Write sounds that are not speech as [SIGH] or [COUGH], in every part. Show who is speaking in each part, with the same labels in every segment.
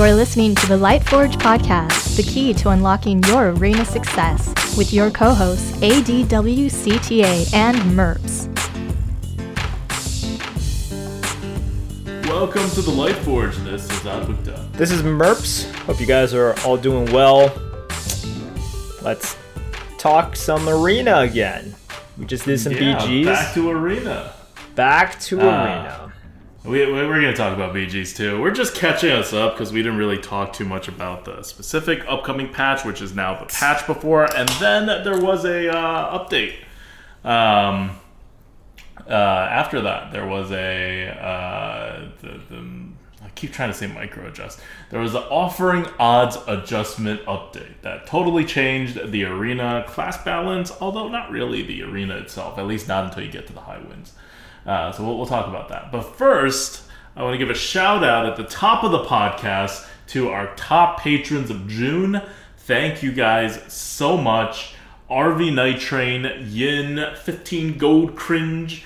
Speaker 1: You're listening to the Lightforge podcast, the key to unlocking your arena success, with your co hosts ADWCTA and MERPS.
Speaker 2: Welcome to the Lightforge. This is ADWCTA.
Speaker 3: This is Merps. Hope you guys are all doing well. Let's talk some arena again. We just did some
Speaker 2: Yeah,
Speaker 3: BGs.
Speaker 2: Back to Arena.
Speaker 3: Back to
Speaker 2: Ah.
Speaker 3: arena.
Speaker 2: We, we- we're going to talk about BGs too. We're just catching us up because we didn't really talk too much about the specific upcoming patch, which is now the patch before, and then there was a uh, update. Um, uh, after that, there was a uh, the, the I keep trying to say micro adjust. There was an offering odds adjustment update that totally changed the arena class balance, although not really the arena itself, at least not until you get to the high winds. Uh, so we'll, we'll talk about that. But first, I want to give a shout out at the top of the podcast to our top patrons of June. Thank you guys so much. RV Night Train, Yin, 15 Gold Cringe,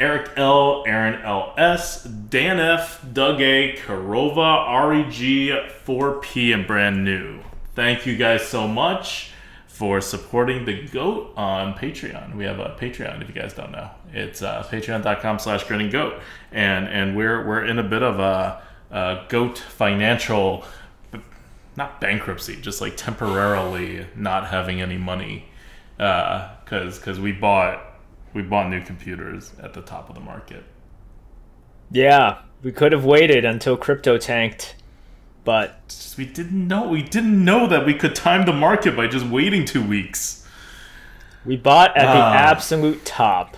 Speaker 2: Eric L, Aaron LS, Dan F, Doug A, Karova, REG, 4P, and Brand New. Thank you guys so much for supporting the GOAT on Patreon. We have a Patreon if you guys don't know. It's uh, patreon.com slash grinning goat. And and we're we're in a bit of a, a goat financial not bankruptcy, just like temporarily not having any money, because because we bought we bought new computers at the top of the market.
Speaker 3: Yeah, we could have waited until crypto tanked, but
Speaker 2: we didn't know we didn't know that we could time the market by just waiting two weeks.
Speaker 3: we bought at the
Speaker 2: Ah.
Speaker 3: absolute top.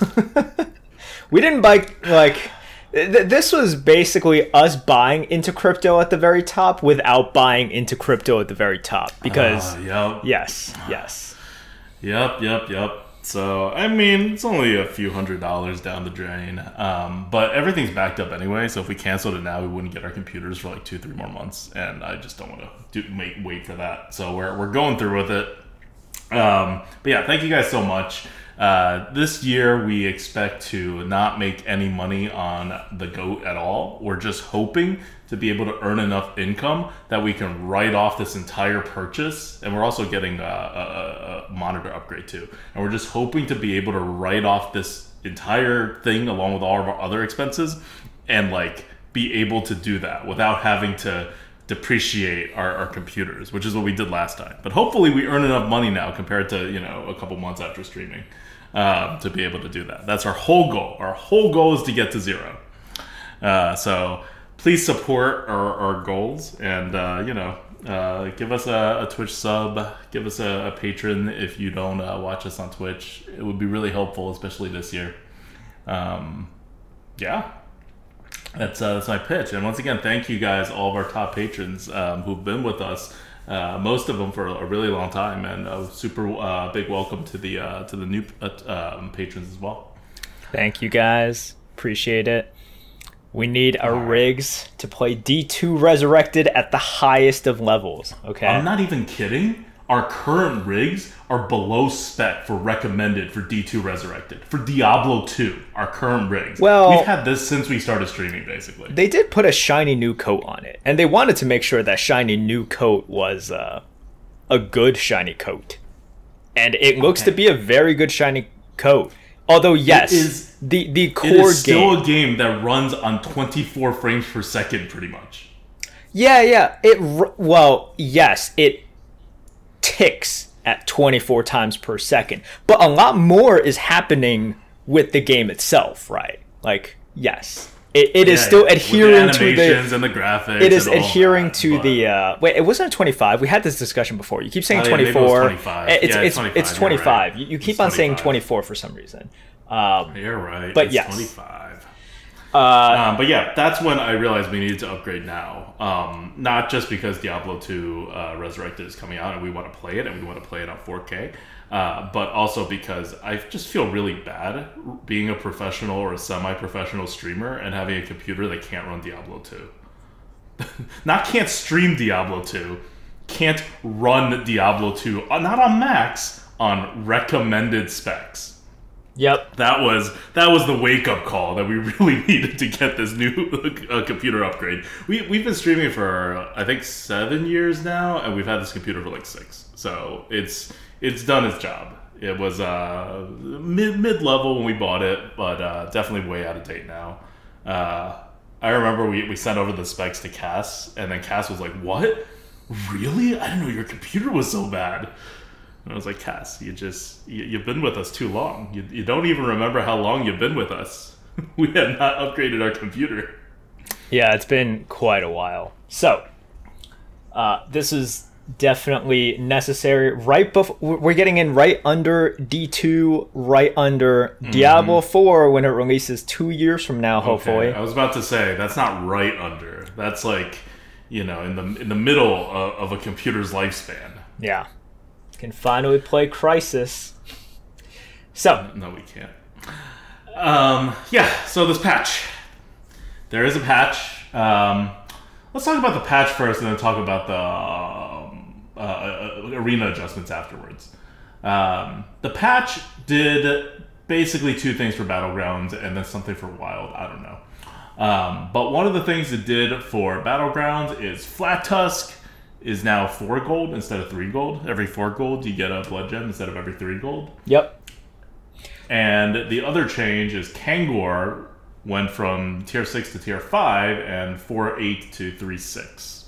Speaker 3: [LAUGHS] we didn't buy like th- this was basically us buying into crypto at the very top without buying into crypto at the very top because
Speaker 2: Uh, yep,
Speaker 3: yes, yes.
Speaker 2: yep, yep, yep. So I mean, it's only a few hundred dollars down the drain, um, but everything's backed up anyway. So if we canceled it now, we wouldn't get our computers for like two, three more months, and I just don't want to do, wait, wait for that. So we're we're going through with it. Um, but yeah, thank you guys so much. Uh, this year, we expect to not make any money on the goat at all. We're just hoping to be able to earn enough income that we can write off this entire purchase. And we're also getting a, a, a monitor upgrade too. And we're just hoping to be able to write off this entire thing along with all of our other expenses and like be able to do that without having to depreciate our, our computers, which is what we did last time. But hopefully, we earn enough money now compared to you know a couple months after streaming um, to be able to do that. That's our whole goal. Our whole goal is to get to zero. Uh, so please support our, our goals and uh, you know uh, give us a, a Twitch sub, give us a, a patron if you don't uh, watch us on Twitch. It would be really helpful, especially this year. Um, yeah, that's uh, that's my pitch. And once again, thank you guys, all of our top patrons um, who've been with us. Uh, most of them for a really long time, and a super uh, big welcome to the uh, to the new uh, um, patrons as well.
Speaker 3: Thank you guys. Appreciate it. We need our rigs to play D2 Resurrected at the highest of levels. Okay.
Speaker 2: I'm not even kidding. Our current rigs are below spec for recommended for D2 Resurrected. For Diablo 2, our current rigs.
Speaker 3: Well-
Speaker 2: we've had this since we started streaming, basically.
Speaker 3: they did put a shiny new coat on it, and they wanted to make sure that shiny new coat was uh, a good shiny coat, and it looks to be a very good shiny coat. Although yes,
Speaker 2: is-
Speaker 3: the the
Speaker 2: It
Speaker 3: core
Speaker 2: is still
Speaker 3: game,
Speaker 2: a game that runs on 24 frames per second, pretty much.
Speaker 3: yeah, yeah, it well, yes, it ticks at 24 times per second, but a lot more is happening with the game itself, right? Like, yes, it, it is
Speaker 2: Yeah,
Speaker 3: still adhering
Speaker 2: the
Speaker 3: to the
Speaker 2: animations and the graphics.
Speaker 3: it is adhering
Speaker 2: that,
Speaker 3: to
Speaker 2: but-
Speaker 3: the uh wait it wasn't a 25 we had this discussion before you keep saying
Speaker 2: Oh, yeah, maybe it was
Speaker 3: 24
Speaker 2: 25.
Speaker 3: it's
Speaker 2: Yeah,
Speaker 3: it's
Speaker 2: it's
Speaker 3: it's
Speaker 2: 25,
Speaker 3: 25,
Speaker 2: you're right.
Speaker 3: You, you keep
Speaker 2: It's
Speaker 3: on saying 24 for some reason um
Speaker 2: You're right.
Speaker 3: But
Speaker 2: it's
Speaker 3: yes.
Speaker 2: 25.
Speaker 3: Uh
Speaker 2: Um, but yeah, that's when I realized we needed to upgrade now. Um, not just because Diablo 2 uh, Resurrected is coming out and we want to play it and we want to play it on 4K, uh, but also because I just feel really bad being a professional or a semi professional streamer and having a computer that can't run Diablo 2. [LAUGHS] not can't stream Diablo 2, can't run Diablo 2, uh, not on max, on recommended specs.
Speaker 3: Yep.
Speaker 2: That was that was the wake up call that we [LAUGHS] really needed to get this new uh, computer upgrade. We we've been streaming for I think seven years now, and we've had this computer for like six. So it's it's done its job. It was uh, mid mid level when we bought it, but uh, definitely way out of date now. Uh, I remember we, we sent over the specs to Cass, and then Cass was like, "What? Really? I didn't know your computer was so bad." And I was like, Cass, you just, you, have been with us too long. You, you don't even remember how long you've been with us. [LAUGHS] we have not upgraded our computer.
Speaker 3: Yeah, it's been quite a while. So, uh, this is definitely necessary. Right before we're getting in right under D2, right under mm-hmm. Diablo 4 when it releases two years from now, hopefully.
Speaker 2: Okay. I was about to say that's not right under. That's like, you know, in the in the middle of, of a computer's lifespan.
Speaker 3: Yeah can finally play Crysis. So
Speaker 2: no, we can't. Um, yeah. So this patch, there is a patch. Um, let's talk about the patch first, and then talk about the um, uh, uh, arena adjustments afterwards. Um, the patch did basically two things for battlegrounds, and then something for wild. I don't know. Um, but one of the things it did for battlegrounds is flat tusk is now four gold instead of three gold. Every four gold, you get a blood gem instead of every three gold.
Speaker 3: Yep.
Speaker 2: And the other change is Kangor went from tier six to tier five, and four eight to three six.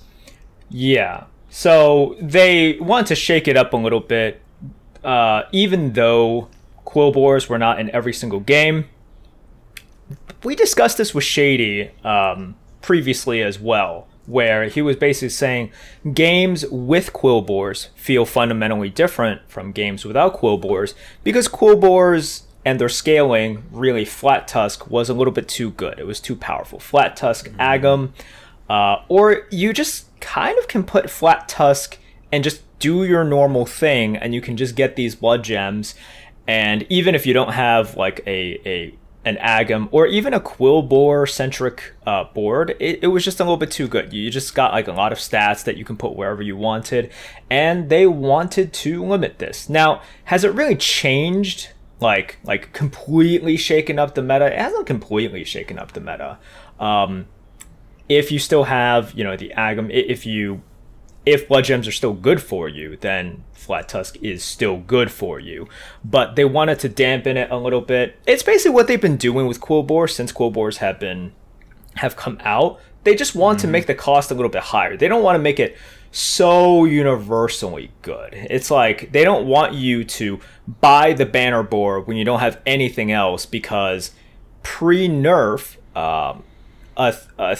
Speaker 3: Yeah. So they want to shake it up a little bit, uh, even though Quilboars were not in every single game. We discussed this with Shady um, previously as well where he was basically saying games with quilboars feel fundamentally different from games without quilboars because quilboars and their scaling really flat tusk was a little bit too good. It was too powerful. Flat tusk mm-hmm. agam uh, or you just kind of can put flat tusk and just do your normal thing and you can just get these blood gems. And even if you don't have like a, a an Agam or even a Quilboar centric uh, board, it, it, was just a little bit too good. You just got like a lot of stats that you can put wherever you wanted, and they wanted to limit this. Now, has it really changed? Like, like completely shaken up the meta? It hasn't completely shaken up the meta. Um, if you still have, you know, the Agam, if you if blood gems are still good for you, then flat tusk is still good for you. But they wanted to dampen it a little bit. It's basically what they've been doing with Quilboar since Quilboars have been have come out. They just want mm-hmm. to make the cost a little bit higher. They don't want to make it so universally good. It's like they don't want you to buy the banner board when you don't have anything else because pre nerf, um, a, a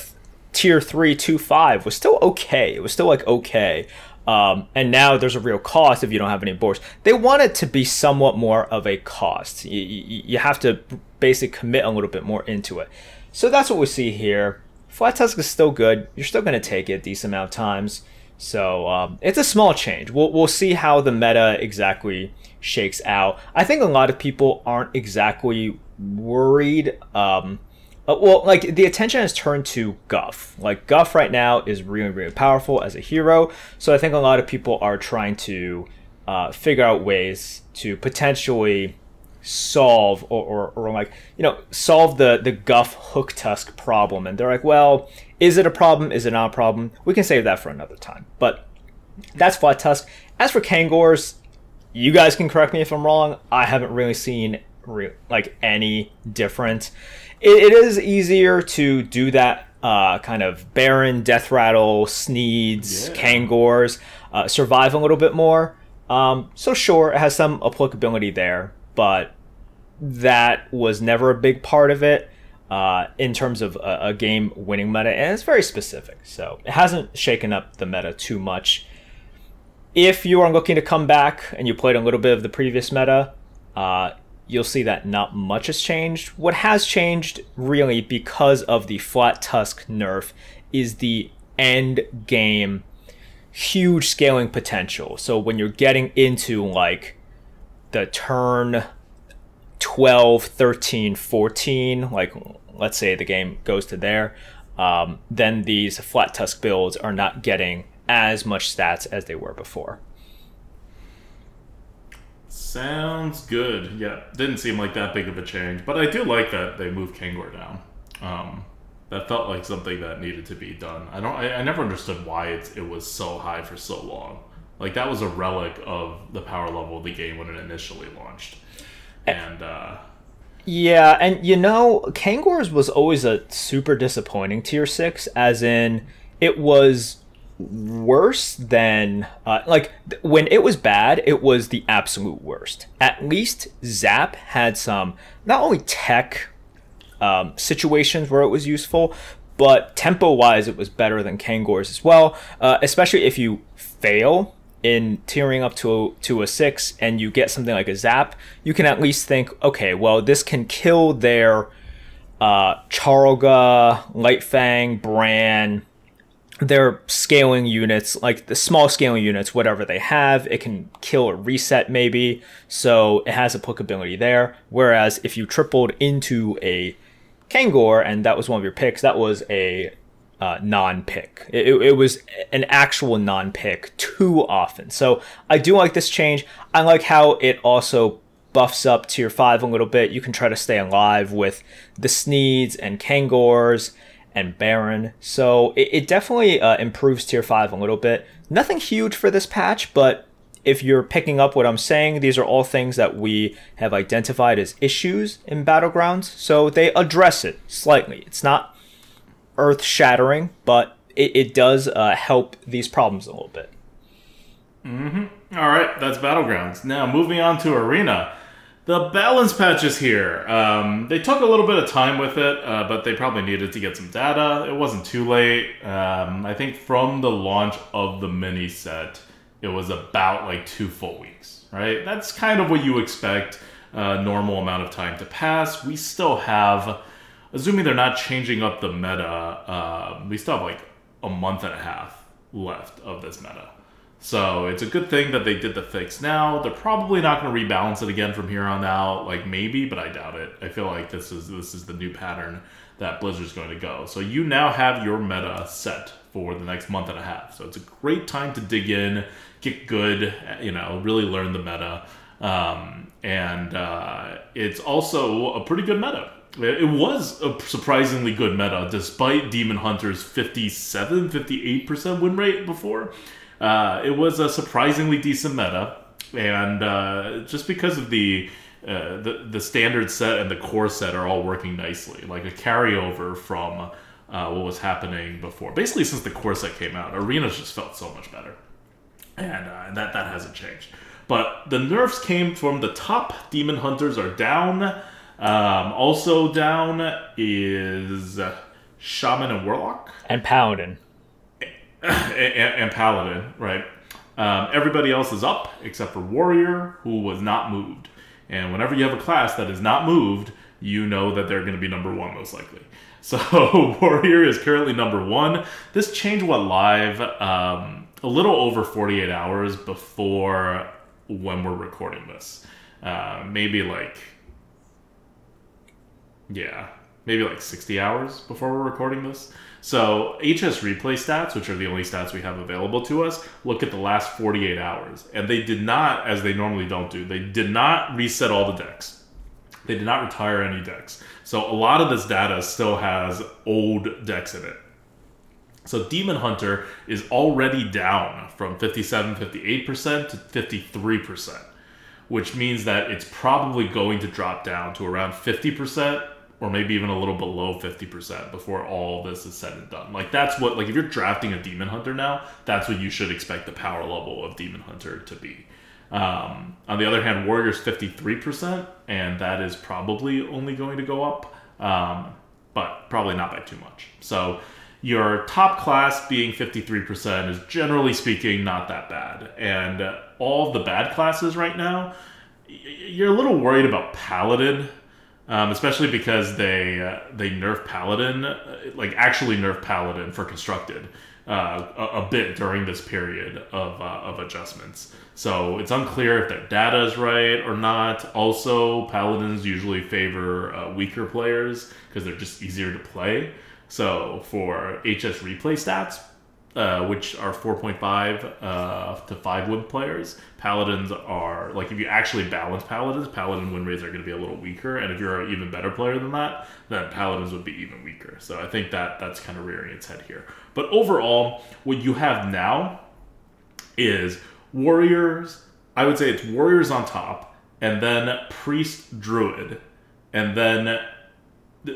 Speaker 3: tier three two five was still okay. It was still like okay. Um, and now there's a real cost if you don't have any boards. They want it to be somewhat more of a cost. You, you, you have to basically commit a little bit more into it. So that's what we see here. Flat Tusk is still good. You're still going to take it a decent amount of times. So um, it's a small change. We'll, we'll see how the meta exactly shakes out. I think a lot of people aren't exactly worried. Um, uh, well, like the attention has turned to Guff. Like Guff right now is really, really powerful as a hero. So I think a lot of people are trying to uh, figure out ways to potentially solve or, or, or, like you know solve the the Guff hook tusk problem. And they're like, well, is it a problem? Is it not a problem? We can save that for another time. But that's flat tusk. As for Kangors, you guys can correct me if I'm wrong. I haven't really seen re- like any different. it, it is easier to do that uh, kind of Baron, Death Rattle, Sneeds, yeah. Kangors, uh, survive a little bit more. Um, so sure, it has some applicability there, but that was never a big part of it uh, in terms of a, a, game winning meta, and it's very specific. So it hasn't shaken up the meta too much. If you are looking to come back and you played a little bit of the previous meta, uh, you'll see that not much has changed. What has changed, really, because of the flat tusk nerf, is the end game huge scaling potential. So when you're getting into like the turn 12, 13, 14, like let's say the game goes to there, um, then these flat tusk builds are not getting as much stats as they were before.
Speaker 2: Sounds good. Yeah, didn't seem like that big of a change, but I do like that they moved Kangor down. Um, that felt like something that needed to be done. I don't. I, I never understood why it, it was so high for so long. Like that was a relic of the power level of the game when it initially launched, and uh,
Speaker 3: Yeah, and you know, Kangor's was always a super disappointing tier six, as in it was worse than uh, like th- when it was bad, it was the absolute worst. At least Zapp had some not only tech um, situations where it was useful, but tempo wise, it was better than Kangor's as well. Uh, especially if you fail in tiering up to a, to a six and you get something like a Zapp, you can at least think, okay, well, this can kill their uh, Charoga, Light Fang, Bran, their scaling units, like the small scaling units, whatever they have, it can kill or reset maybe. So it has applicability there. Whereas if you tripled into a Kangor and that was one of your picks, that was a uh, non-pick. It, it, it was an actual non-pick too often. So I do like this change. I like how it also buffs up tier five a little bit. You can try to stay alive with the Sneeds and Kangors and Baron. So it, it definitely uh, improves tier five a little bit. Nothing huge for this patch, but if you're picking up what I'm saying, these are all things that we have identified as issues in Battlegrounds. So they address it slightly. It's not earth shattering, but it, it does uh, help these problems a little bit.
Speaker 2: All right, that's Battlegrounds. Now, moving on to Arena. The balance patch is here. Um, they took a little bit of time with it, uh, but they probably needed to get some data. It wasn't too late. Um, I think from the launch of the mini set, it was about like two full weeks, right? That's kind of what you expect a normal amount of time to pass. We still have, assuming they're not changing up the meta, uh, we still have like a month and a half left of this meta. So it's a good thing that they did the fix now. They're probably not going to rebalance it again from here on out. Like maybe, but I doubt it. I feel like this is this is the new pattern that Blizzard's going to go. So you now have your meta set for the next month and a half. So it's a great time to dig in, get good, you know, really learn the meta. Um, and uh, it's also a pretty good meta. It was a surprisingly good meta despite Demon Hunter's 57, 58% win rate before. Uh, it was a surprisingly decent meta, and uh, just because of the, uh, the the standard set and the core set are all working nicely, like a carryover from uh, what was happening before. Basically, since the core set came out, arenas just felt so much better, and uh, that that hasn't changed. But the nerfs came from the top. Demon hunters are down. Um, also down is shaman and warlock
Speaker 3: And Paladin. [COUGHS]
Speaker 2: and, and paladin, right? Um, everybody else is up except for warrior, who was not moved. And whenever you have a class that is not moved, you know that they're going to be number one most likely. [LAUGHS] So [LAUGHS] warrior is currently number one. This change went live um, a little over 48 hours before when we're recording this. Uh, maybe like yeah, maybe like 60 hours before we're recording this. So, HS replay stats, which are the only stats we have available to us, look at the last 48 hours. And they did not, as they normally don't do, they did not reset all the decks. They did not retire any decks. So, a lot of this data still has old decks in it. So, Demon Hunter is already down from 57, 58% to 53%, which means that it's probably going to drop down to around 50% or maybe even a little below 50% before all this is said and done. Like that's what like if you're drafting a demon hunter now, that's what you should expect the power level of demon hunter to be. Um, on the other hand, warrior's 53%, and that is probably only going to go up, um, but probably not by too much. So your top class being 53% is generally speaking not that bad. And all the bad classes right now, you're a little worried about paladin um, especially because they uh, they nerf paladin, uh, like actually nerf paladin for constructed uh, a, a bit during this period of uh, of adjustments. So it's unclear if their data is right or not. Also, paladins usually favor uh, weaker players because they're just easier to play. So for HS replay stats, uh, which are 4.5 uh, to 5 win players. Paladins are, like, if you actually balance Paladins, Paladin win rates are going to be a little weaker. And if you're an even better player than that, then Paladins would be even weaker. So I think that that's kind of rearing its head here. But overall, what you have now is Warriors. I would say it's Warriors on top, and then Priest Druid, and then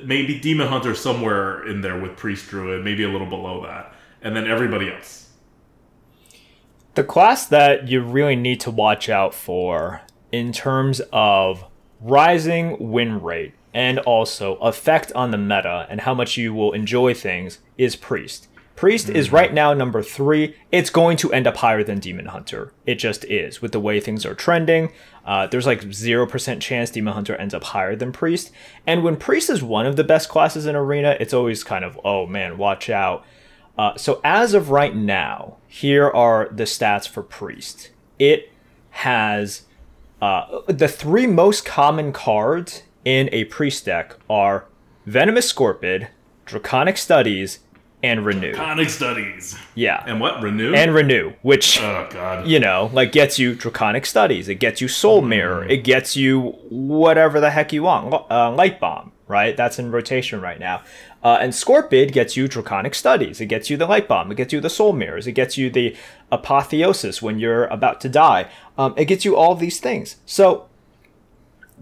Speaker 2: maybe Demon Hunter somewhere in there with Priest Druid, maybe a little below that, and then everybody else.
Speaker 3: The class that you really need to watch out for in terms of rising win rate and also effect on the meta and how much you will enjoy things is Priest. Priest mm-hmm. is right now number three. It's going to end up higher than Demon Hunter. It just is with the way things are trending. Uh, there's like 0% chance Demon Hunter ends up higher than Priest. And when Priest is one of the best classes in Arena, it's always kind of, oh man, watch out. Uh, so as of right now, here are the stats for Priest. It has uh, the three most common cards in a Priest deck are Venomous Scorpid, Draconic Studies, and renew.
Speaker 2: Draconic studies.
Speaker 3: Yeah.
Speaker 2: And what renew?
Speaker 3: And renew, which
Speaker 2: oh god,
Speaker 3: you know, like gets you draconic studies. It gets you soul mm. mirror. It gets you whatever the heck you want. Uh, light bomb, right? That's in rotation right now. Uh, and Scorpid gets you draconic studies. It gets you the light bomb. It gets you the soul mirrors. It gets you the apotheosis when you're about to die. Um, it gets you all these things. So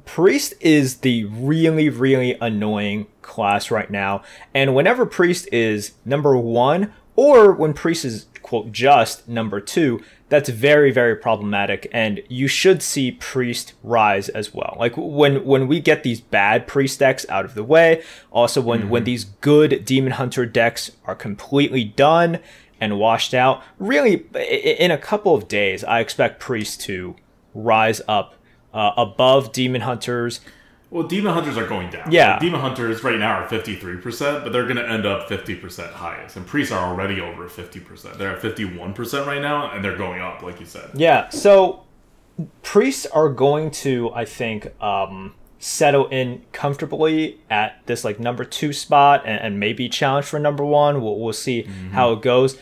Speaker 3: Priest is the really, really annoying class right now. And whenever Priest is number one, or when Priest is, quote, just number two, that's very, very problematic. And you should see Priest rise as well. Like when, when we get these bad Priest decks out of the way, also when, mm-hmm. when these good Demon Hunter decks are completely done and washed out, really, in a couple of days, I expect Priest to rise up uh, above Demon Hunters.
Speaker 2: Well, Demon Hunters are going down.
Speaker 3: Yeah.
Speaker 2: Like, Demon Hunters right now are 53%, but they're going to end up 50% highest. And Priests are already over 50%. They're at 51% right now, and they're going up, like you said.
Speaker 3: Yeah. So Priests are going to, I think, um, settle in comfortably at this like number two spot and, and maybe challenge for number one. We'll, we'll see mm-hmm. how it goes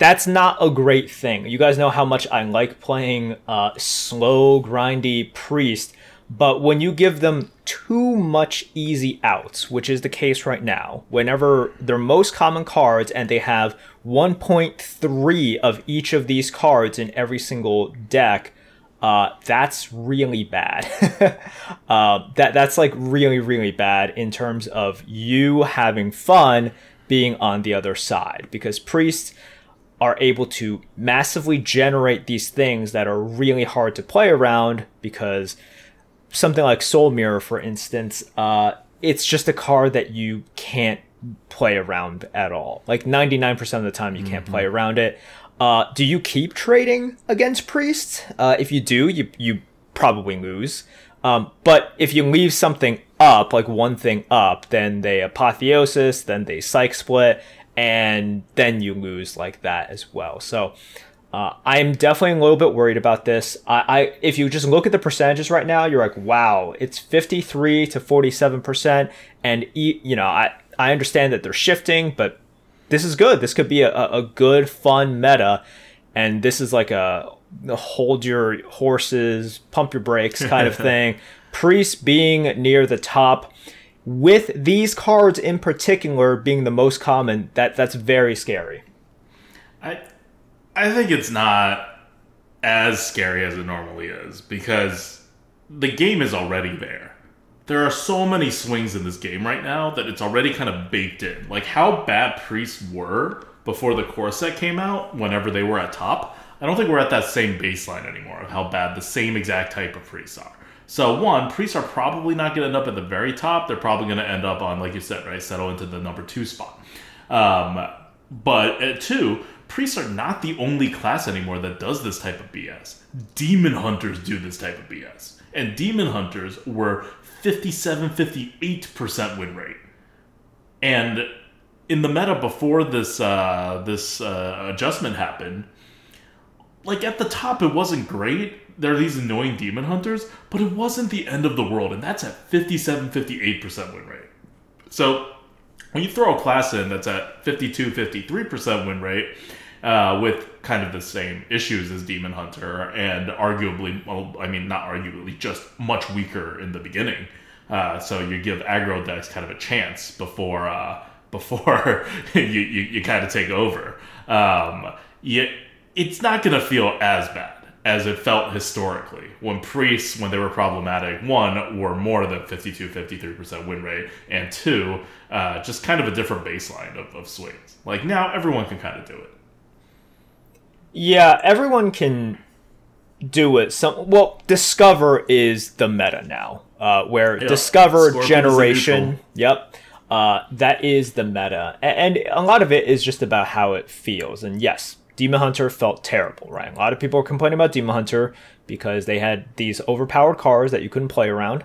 Speaker 3: that's not a great thing. You guys know how much I like playing uh, slow, grindy priest, but when you give them too much easy outs, which is the case right now, whenever their most common cards and they have 1.3 of each of these cards in every single deck, uh, that's really bad. [LAUGHS] uh, that that's like really really bad in terms of you having fun being on the other side because priests are able to massively generate these things that are really hard to play around because something like Soul Mirror, for instance, uh, it's just a card that you can't play around at all. Like 99% of the time, you can't mm-hmm. play around it. Uh, do you keep trading against priests? Uh, if you do, you, you probably lose. Um, but if you leave something up, like one thing up, then they apotheosis, then they Psyche Split, and then you lose like that as well. So uh, I'm definitely a little bit worried about this. I, I, if you just look at the percentages right now, you're like, wow, it's 53 to 47 percent, and you know, I I understand that they're shifting, but this is good. This could be a, a good, fun meta, and this is like a, a hold your horses, pump your brakes kind of [LAUGHS] thing. Priest being near the top with these cards in particular being the most common, that that's very scary.
Speaker 2: I I think it's not as scary as it normally is because the game is already there. There are so many swings in this game right now that it's already kind of baked in. Like how bad priests were before the core set came out, whenever they were at top. I don't think we're at that same baseline anymore of how bad the same exact type of priests are. So one, priests are probably not going to end up at the very top. They're probably going to end up on, like you said, right, settle into the number two spot. Um, but at two, priests are not the only class anymore that does this type of BS. Demon hunters do this type of BS. And demon hunters were 57, 58% win rate. And in the meta before this uh, this uh, adjustment happened, like at the top it wasn't great, there are these annoying demon hunters, but it wasn't the end of the world, and that's at 57, 58% win rate. So when you throw a class in that's at 52, 53% win rate, uh, with kind of the same issues as Demon Hunter, and arguably, well, I mean, not arguably, just much weaker in the beginning. Uh, so you give aggro decks kind of a chance before uh, [LAUGHS] before you, you, you kind of take over. Um, you, it's not going to feel as bad as it felt historically when priests when they were problematic one were more than 52 53% win rate and two uh, just kind of a different baseline of, of swings like now everyone can kind of do it
Speaker 3: yeah everyone can do it some well discover is the meta now uh, where yep. discover Scorpid generation yep uh, that is the meta and, and a lot of it is just about how it feels and yes Demon Hunter felt terrible, right? A lot of people were complaining about Demon Hunter because they had these overpowered cars that you couldn't play around.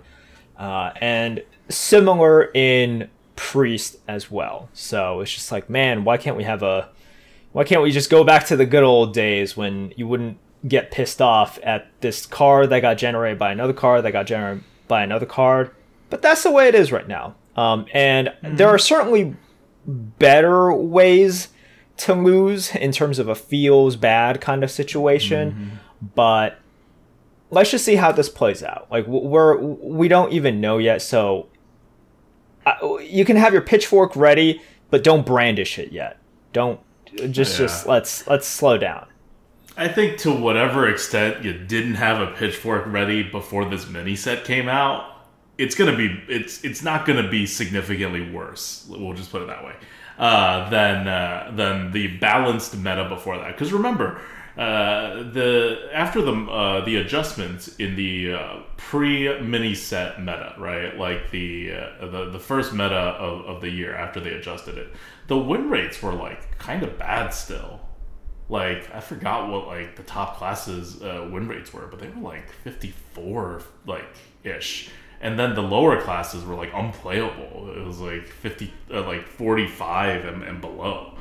Speaker 3: Uh, and similar in Priest as well. So it's just like, man, why can't we have a. Why can't we just go back to the good old days when you wouldn't get pissed off at this card that got generated by another card that got generated by another card? But that's the way it is right now. Um, and mm-hmm. there are certainly better ways to lose in terms of a feels bad kind of situation, mm-hmm. but let's just see how this plays out. Like we're we don't even know yet, so uh, you can have your pitchfork ready, but don't brandish it yet. Don't just yeah. just let's let's slow down.
Speaker 2: I think to whatever extent you didn't have a pitchfork ready before this mini set came out, it's gonna be it's it's not gonna be significantly worse. We'll just put it that way uh, than uh, than the balanced meta before that. Because remember, uh, the after the uh, the adjustments in the uh, pre mini set meta, right? Like the uh, the the first meta of, of the year after they adjusted it, the win rates were like kind of bad still. Like I forgot what like the top classes win rates were, but they were like fifty four like ish and then the lower classes were like unplayable. It was like fifty, uh, like forty five and, and below.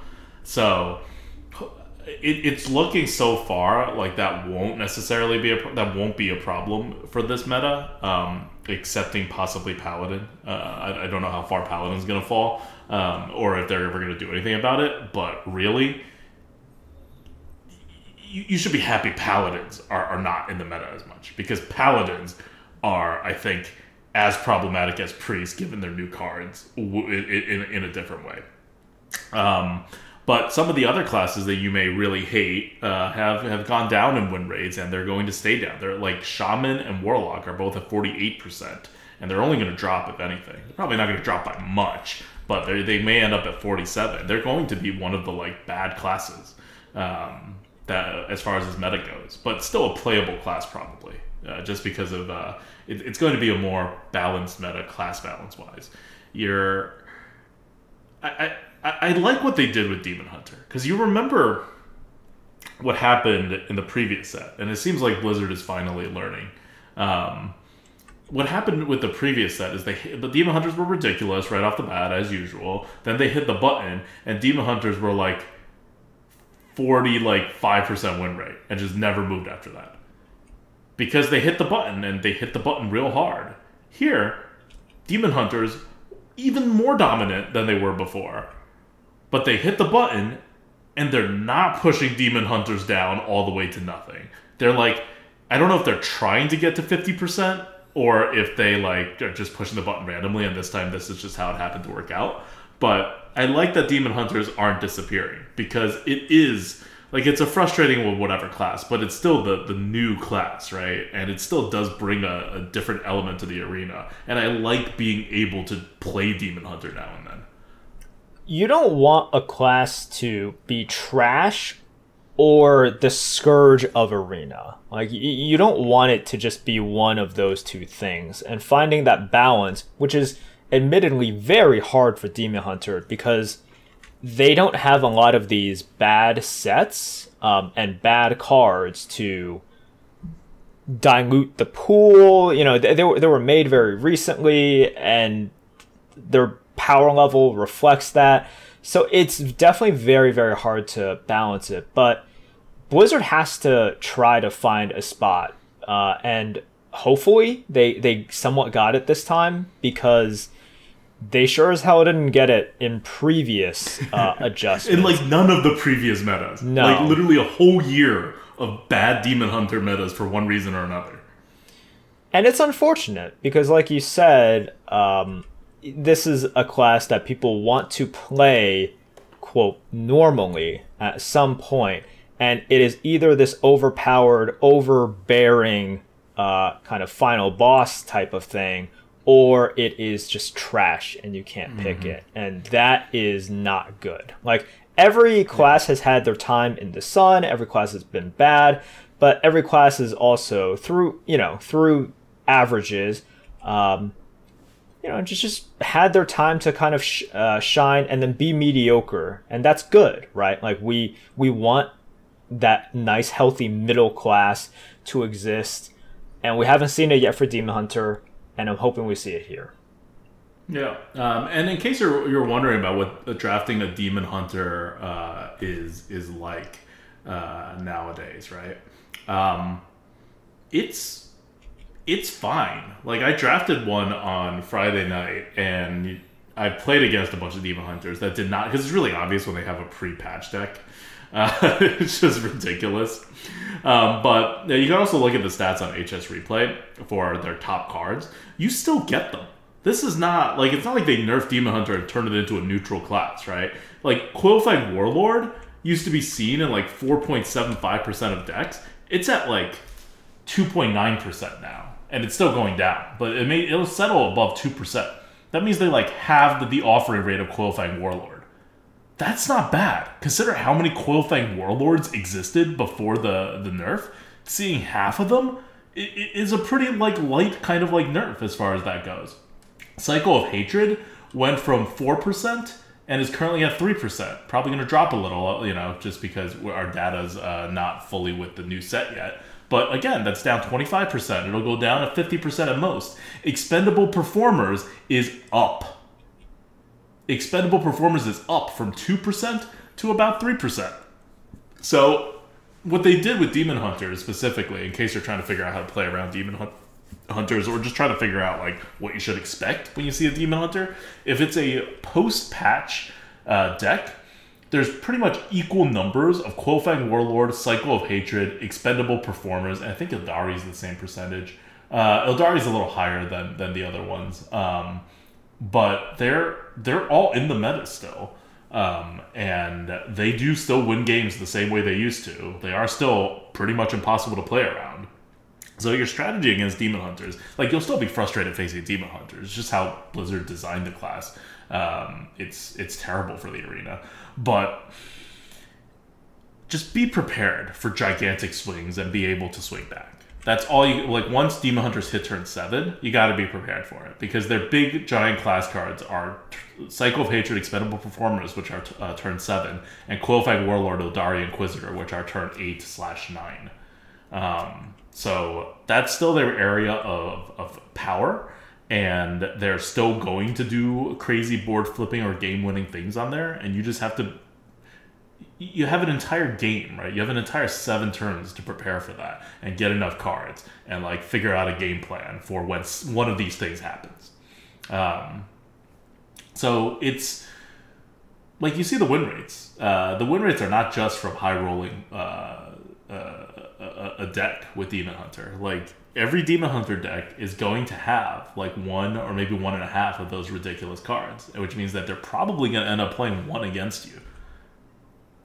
Speaker 2: So it, it's looking so far like that won't necessarily be a that won't be a problem for this meta, um, excepting possibly Paladin. Uh, I, I, don't know how far Paladin's gonna fall, um, or if they're ever gonna do anything about it. But really. You, you should be happy paladins are, are not in the meta as much because paladins are, I think, as problematic as priests given their new cards in, in, in a different way. Um, but some of the other classes that you may really hate uh, have have gone down in win rates, and they're going to stay down. They're like shaman and warlock are both at forty eight percent, and they're only going to drop if anything. They're probably not going to drop by much, but they they may end up at forty seven. They're going to be one of the like bad classes um, that as far as this meta goes, but still a playable class probably, uh, just because of uh, it, it's going to be a more balanced meta, class balance wise. You're, I, I, I like what they did with Demon Hunter because you remember what happened in the previous set, and it seems like Blizzard is finally learning. Um, what happened with the previous set is they the demon hunters were ridiculous right off the bat as usual. Then they hit the button and demon hunters were like forty like five percent win rate and just never moved after that because they hit the button and they hit the button real hard. Here, Demon Hunters even more dominant than they were before. But they hit the button and they're not pushing Demon Hunters down all the way to nothing. They're like I don't know if they're trying to get to 50% or if they like are just pushing the button randomly and this time this is just how it happened to work out. But I like that Demon Hunters aren't disappearing because it is like it's a frustrating whatever class, but it's still the the new class, right? And it still does bring a, a different element to the arena. And I like being able to play Demon Hunter now and then.
Speaker 3: You don't want a class to be trash or the scourge of arena. Like you don't want it to just be one of those two things. And finding that balance, which is admittedly very hard for Demon Hunter because they don't have a lot of these bad sets um, and bad cards to dilute the pool. You know, they, they, were, they were made very recently, and their power level reflects that. So it's definitely very, very hard to balance it. But Blizzard has to try to find a spot, uh, and hopefully they they somewhat got it this time because they sure as hell didn't get it in previous uh, [LAUGHS] adjustments.
Speaker 2: In like none of the previous metas.
Speaker 3: No.
Speaker 2: Like literally a whole year of bad Demon Hunter metas for one reason or another.
Speaker 3: and it's unfortunate because, like you said, um, this is a class that people want to play, quote, normally at some point. and it is either this overpowered, overbearing, uh, kind of final boss type of thing, or it is just trash and you can't pick it, and that is not good. Like every class has had their time in the sun, every class has been bad, but every class is also through you know through averages. Um, you know, just just had their time to kind of sh- uh, shine and then be mediocre, and that's good, right? Like we we want that nice, healthy middle class to exist, and we haven't seen it yet for Demon Hunter, and I'm hoping we see it here.
Speaker 2: Yeah, um, and in case you're you're wondering about what drafting a demon hunter uh, is is like uh, nowadays, right? Um, it's it's fine. Like I drafted one on Friday night, and I played against a bunch of demon hunters that did not because it's really obvious when they have a pre-patch deck. Uh, [LAUGHS] it's just ridiculous. Um, but you can also look at the stats on HS Replay for their top cards. You still get them. This is not like it's not like they nerfed Demon Hunter and turned it into a neutral class, right? Like Qualified Warlord used to be seen in like 4.75% of decks. It's at like 2.9% now, and it's still going down, but it may it'll settle above 2%. That means they like have the, the offering rate of Qualifying Warlord. That's not bad. Consider how many Qualifying Warlords existed before the the nerf. Seeing half of them is a pretty like light kind of like nerf as far as that goes. Cycle of Hatred went from 4% and is currently at 3%. Probably going to drop a little, you know, just because our data's uh, not fully with the new set yet. But again, that's down 25%. It'll go down to 50% at most. Expendable Performers is up. Expendable Performers is up from 2% to about 3%. So, what they did with Demon Hunters specifically, in case you're trying to figure out how to play around Demon Hunt- Hunters or just trying to figure out like what you should expect when you see a Demon Hunter, if it's a post-patch uh, deck, there's pretty much equal numbers of Qualifying Warlord, Cycle of Hatred, Expendable Performers, and I think Illidari is the same percentage. Uh, Illidari is a little higher than, than the other ones, um, but they're they're all in the meta still, um, and they do still win games the same way they used to. They are still pretty much impossible to play around. So your strategy against demon hunters, like you'll still be frustrated facing demon hunters. It's just how Blizzard designed the class. Um, it's it's terrible for the arena, but just be prepared for gigantic swings and be able to swing back. That's all you like. Once demon hunters hit turn seven, you got to be prepared for it because their big giant class cards are t- Cycle of Hatred, Expendable Performers, which are t- uh, turn seven, and Qualified Warlord, Illidari Inquisitor, which are turn eight slash nine. Um, so that's still their area of, of power, and they're still going to do crazy board flipping or game winning things on there, and you just have to. You have an entire game, right? You have an entire seven turns to prepare for that and get enough cards and like figure out a game plan for when one of these things happens. Um, so it's like you see the win rates. Uh, the win rates are not just from high rolling uh, uh, a, a deck with Demon Hunter. Like every Demon Hunter deck is going to have like one or maybe one and a half of those ridiculous cards, which means that they're probably going to end up playing one against you.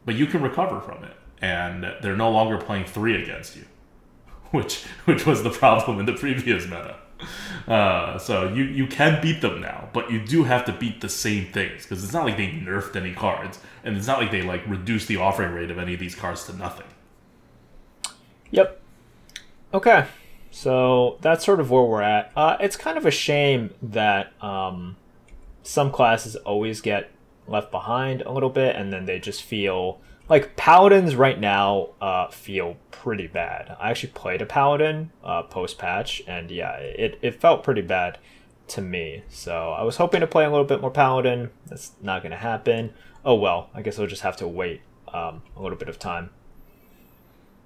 Speaker 2: But you can recover from it, and they're no longer playing three against you, [LAUGHS] which which was the problem in the previous meta. Uh, so you you can beat them now, but you do have to beat the same things because it's not like they nerfed any cards, and it's not like they like reduced the offering rate of any of these cards to nothing.
Speaker 3: Yep. Okay. So that's sort of where we're at. Uh, it's kind of a shame that um, some classes always get left behind a little bit, and then they just feel like paladins right now uh, feel pretty bad. I actually played a paladin uh, post patch, and yeah, it, it felt pretty bad to me. So I was hoping to play a little bit more paladin. That's not going to happen. Oh well, I guess I'll just have to wait um, a little bit of time.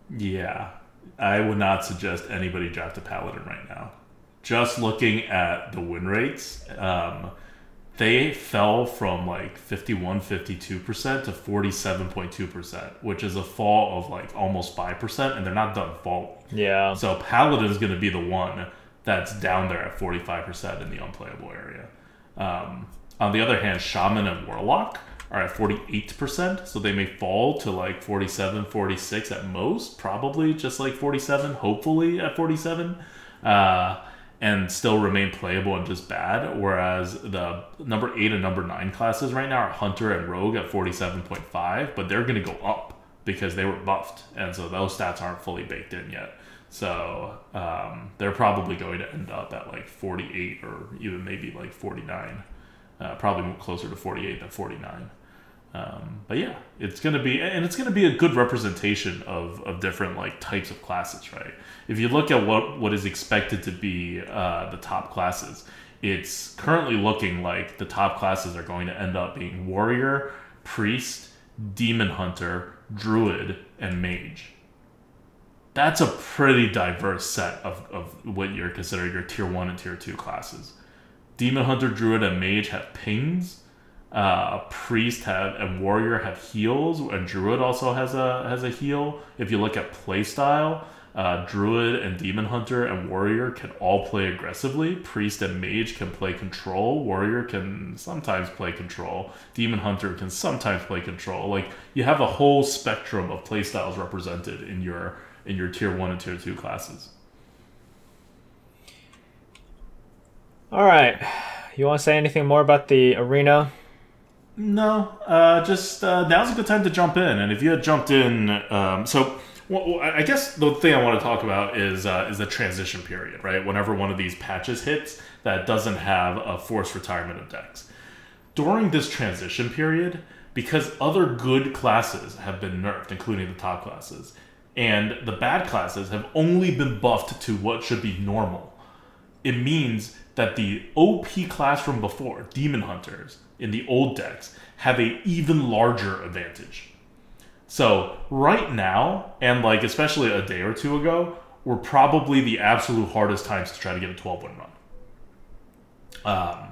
Speaker 2: Yeah, I would not suggest anybody draft a paladin right now. Just looking at the win rates, um, they fell from like 51 52% to 47.2% which is a fall of like almost 5% and they're not done falling.
Speaker 3: Yeah.
Speaker 2: so paladin's going to be the one that's down there at 45% in the unplayable area. Um, on the other hand shaman and warlock are at 48% so they may fall to like 47 46 at most probably just like 47 hopefully at 47 uh, and still remain playable and just bad. Whereas the number eight and number nine classes right now are Hunter and Rogue at 47.5, but they're going to go up because they were buffed. And so those stats aren't fully baked in yet. So um, they're probably going to end up at like 48 or even maybe like 49. Uh, probably closer to 48 than 49. Um, but yeah, it's gonna be, and it's gonna be a good representation of, of different like types of classes, right? If you look at what what is expected to be uh, the top classes, it's currently looking like the top classes are going to end up being warrior, priest, demon hunter, druid, and mage. That's a pretty diverse set of, of what you're considering your tier one and tier two classes. Demon hunter, druid, and mage have pings uh, priest have and warrior have heals, and druid also has a has a heal. If you look at playstyle, uh, druid and demon hunter and warrior can all play aggressively. Priest and mage can play control. Warrior can sometimes play control. Demon hunter can sometimes play control. Like you have a whole spectrum of playstyles represented in your in your tier one and tier two classes.
Speaker 3: All right. You want to say anything more about the arena?
Speaker 2: No, uh, just uh, now's a good time to jump in. And if you had jumped in, um, so well, I guess the thing I want to talk about is uh, is the transition period, right? Whenever one of these patches hits that doesn't have a forced retirement of decks. During this transition period, because other good classes have been nerfed, including the top classes, and the bad classes have only been buffed to what should be normal, it means that the OP class from before, Demon Hunters, in the old decks, have a even larger advantage. So right now, and like especially a day or two ago, were probably the absolute hardest times to try to get a 12 win run. Um,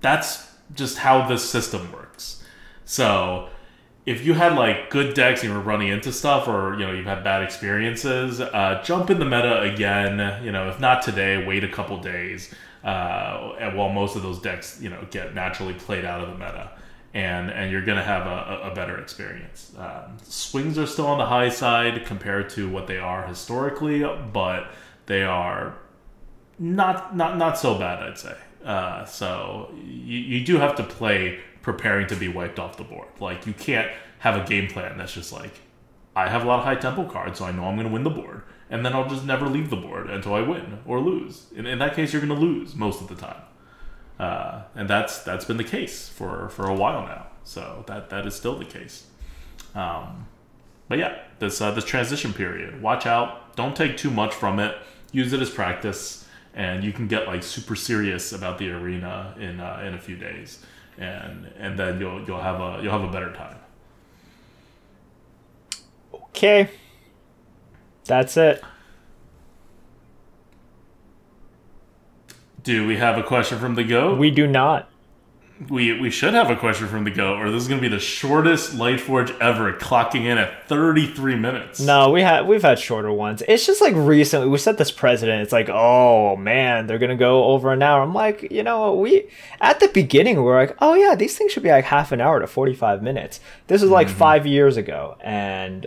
Speaker 2: that's just how this system works. So if you had like good decks and you were running into stuff or you know you've had bad experiences uh, jump in the meta again you know if not today wait a couple days uh, while most of those decks you know get naturally played out of the meta and and you're gonna have a, a better experience um, swings are still on the high side compared to what they are historically but they are not not not so bad i'd say uh, so you, you do have to play preparing to be wiped off the board. Like you can't have a game plan that's just like, I have a lot of high tempo cards, so I know I'm to win the board, and then I'll just never leave the board until I win or lose. In, in that case, you're going to lose most of the time, uh, and that's that's been the case for for a while now. So that that is still the case. Um, but yeah, this uh, this transition period, watch out. Don't take too much from it. Use it as practice, and you can get like super serious about the arena in uh, in a few days and and then you'll you'll have a you'll have a better time.
Speaker 3: Okay. That's it.
Speaker 2: Do we have a question from the go?
Speaker 3: We do not.
Speaker 2: We we should have a question from the go, or this is going to be the shortest Lightforge ever, clocking in at 33 minutes.
Speaker 3: No, we had we've had shorter ones. It's just like recently we set this president. It's like, oh man, they're gonna go over an hour. I'm like, you know, we at the beginning we are like, oh yeah, these things should be like half an hour to 45 minutes. This was like
Speaker 2: Mm-hmm.
Speaker 3: five years ago, and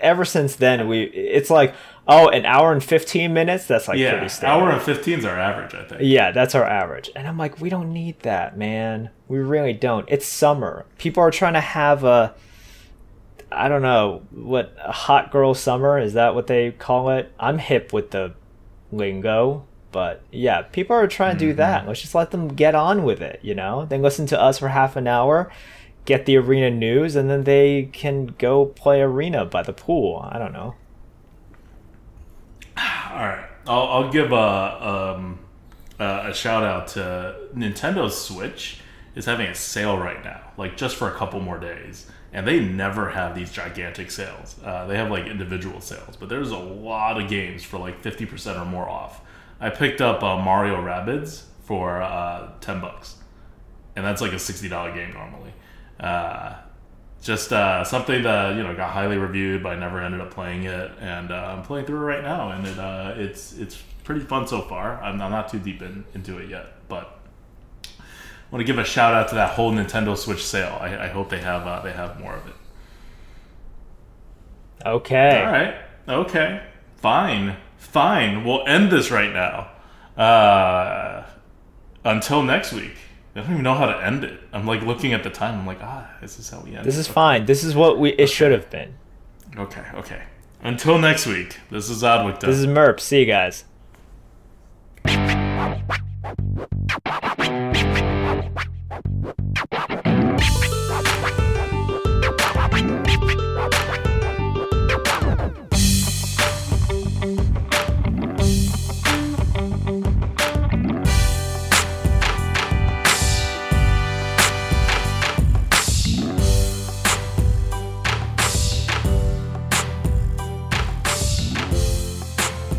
Speaker 3: ever since then we it's like, oh, an hour and 15 minutes. That's like
Speaker 2: yeah,
Speaker 3: pretty standard.
Speaker 2: hour and 15 is our average, I think.
Speaker 3: Yeah, that's our average. And I'm like, we don't need that, man. We really don't. It's summer. People are trying to have a I don't know, what a hot girl summer, is that what they call it? I'm hip with the lingo, but yeah, people are trying to do mm-hmm. that. Let's just let them get on with it, you know? Then listen to us for half an hour, get the arena news, and then they can go play arena by the pool. I don't know.
Speaker 2: All right, I'll, I'll give a um, a a shout out to Nintendo Switch is having a sale right now, like just for a couple more days, and they never have these gigantic sales. Uh, they have like individual sales, but there's a lot of games for like fifty percent or more off. I picked up uh, Mario Rabbids for uh, ten bucks, and that's like a sixty dollar game normally. Uh, just uh, something that you know got highly reviewed, but I never ended up playing it, and uh, I'm playing through it right now, and it uh, it's it's pretty fun so far. I'm, I'm not too deep in, into it yet, but I want to give a shout out to that whole Nintendo Switch sale. I, I hope they have uh, they have more of it.
Speaker 3: Okay.
Speaker 2: All right. Okay. Fine. Fine. We'll end this right now. Uh, until next week. I don't even know how to end it. I'm like looking at the time. I'm like, ah, this is how we end.
Speaker 3: This is fine. This is what we it should have been.
Speaker 2: Okay. Okay. Until next week. This is Oddwick.
Speaker 3: This is Merp. See you guys.